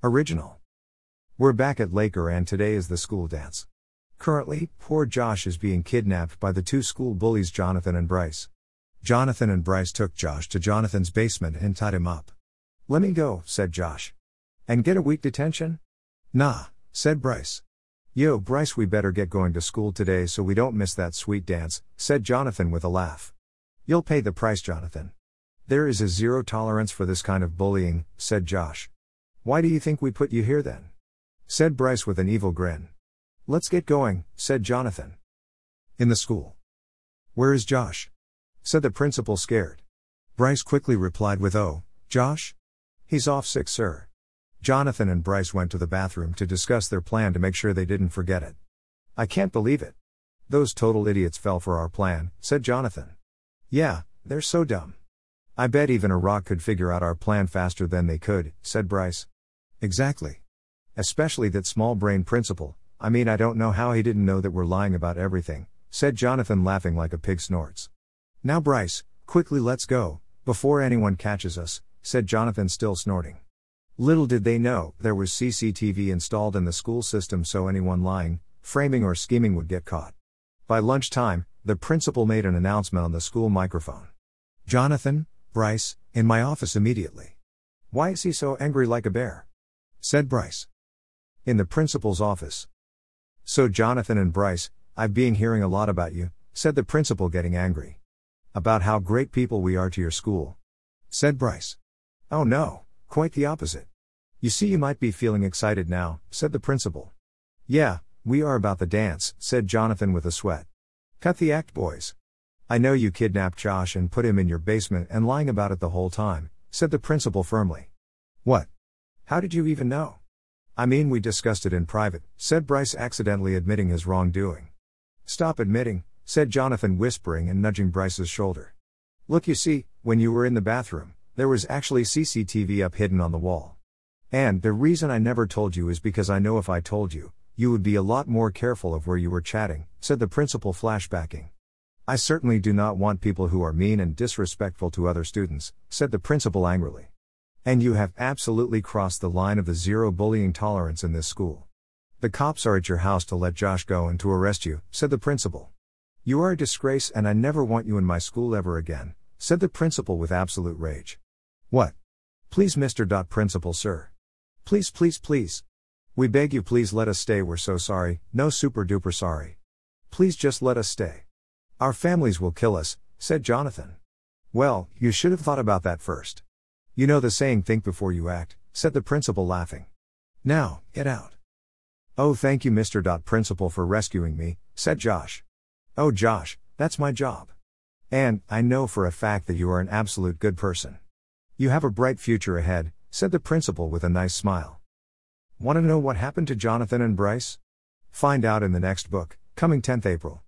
Original. We're back at Laker and today is the school dance. Currently, poor Josh is being kidnapped by the two school bullies Jonathan and Bryce. Jonathan and Bryce took Josh to Jonathan's basement and tied him up. Let me go, said Josh. And get a week detention? Nah, said Bryce. Yo, Bryce, we better get going to school today so we don't miss that sweet dance, said Jonathan with a laugh. You'll pay the price, Jonathan. There is a zero tolerance for this kind of bullying, said Josh. Why do you think we put you here then? said Bryce with an evil grin. Let's get going, said Jonathan. In the school. Where is Josh? said the principal, scared. Bryce quickly replied with, Oh, Josh? He's off sick, sir. Jonathan and Bryce went to the bathroom to discuss their plan to make sure they didn't forget it. I can't believe it. Those total idiots fell for our plan, said Jonathan. Yeah, they're so dumb. I bet even a rock could figure out our plan faster than they could, said Bryce. Exactly. Especially that small brain principal, I mean, I don't know how he didn't know that we're lying about everything, said Jonathan, laughing like a pig snorts. Now, Bryce, quickly let's go, before anyone catches us, said Jonathan, still snorting. Little did they know, there was CCTV installed in the school system so anyone lying, framing, or scheming would get caught. By lunchtime, the principal made an announcement on the school microphone. Jonathan, Bryce, in my office immediately. Why is he so angry like a bear? Said Bryce. In the principal's office. So, Jonathan and Bryce, I've been hearing a lot about you, said the principal, getting angry. About how great people we are to your school. Said Bryce. Oh no, quite the opposite. You see, you might be feeling excited now, said the principal. Yeah, we are about the dance, said Jonathan with a sweat. Cut the act, boys. I know you kidnapped Josh and put him in your basement and lying about it the whole time, said the principal firmly. What? How did you even know? I mean, we discussed it in private, said Bryce, accidentally admitting his wrongdoing. Stop admitting, said Jonathan, whispering and nudging Bryce's shoulder. Look, you see, when you were in the bathroom, there was actually CCTV up hidden on the wall. And the reason I never told you is because I know if I told you, you would be a lot more careful of where you were chatting, said the principal, flashbacking. I certainly do not want people who are mean and disrespectful to other students, said the principal angrily. And you have absolutely crossed the line of the zero bullying tolerance in this school. The cops are at your house to let Josh go and to arrest you, said the principal. You are a disgrace and I never want you in my school ever again, said the principal with absolute rage. What? Please, Mr. Dot Principal, sir. Please, please, please. We beg you, please let us stay. We're so sorry, no super duper sorry. Please just let us stay. Our families will kill us, said Jonathan. Well, you should have thought about that first. You know the saying, think before you act, said the principal, laughing. Now, get out. Oh, thank you, Mr. Dot Principal, for rescuing me, said Josh. Oh, Josh, that's my job. And, I know for a fact that you are an absolute good person. You have a bright future ahead, said the principal with a nice smile. Want to know what happened to Jonathan and Bryce? Find out in the next book, coming 10th April.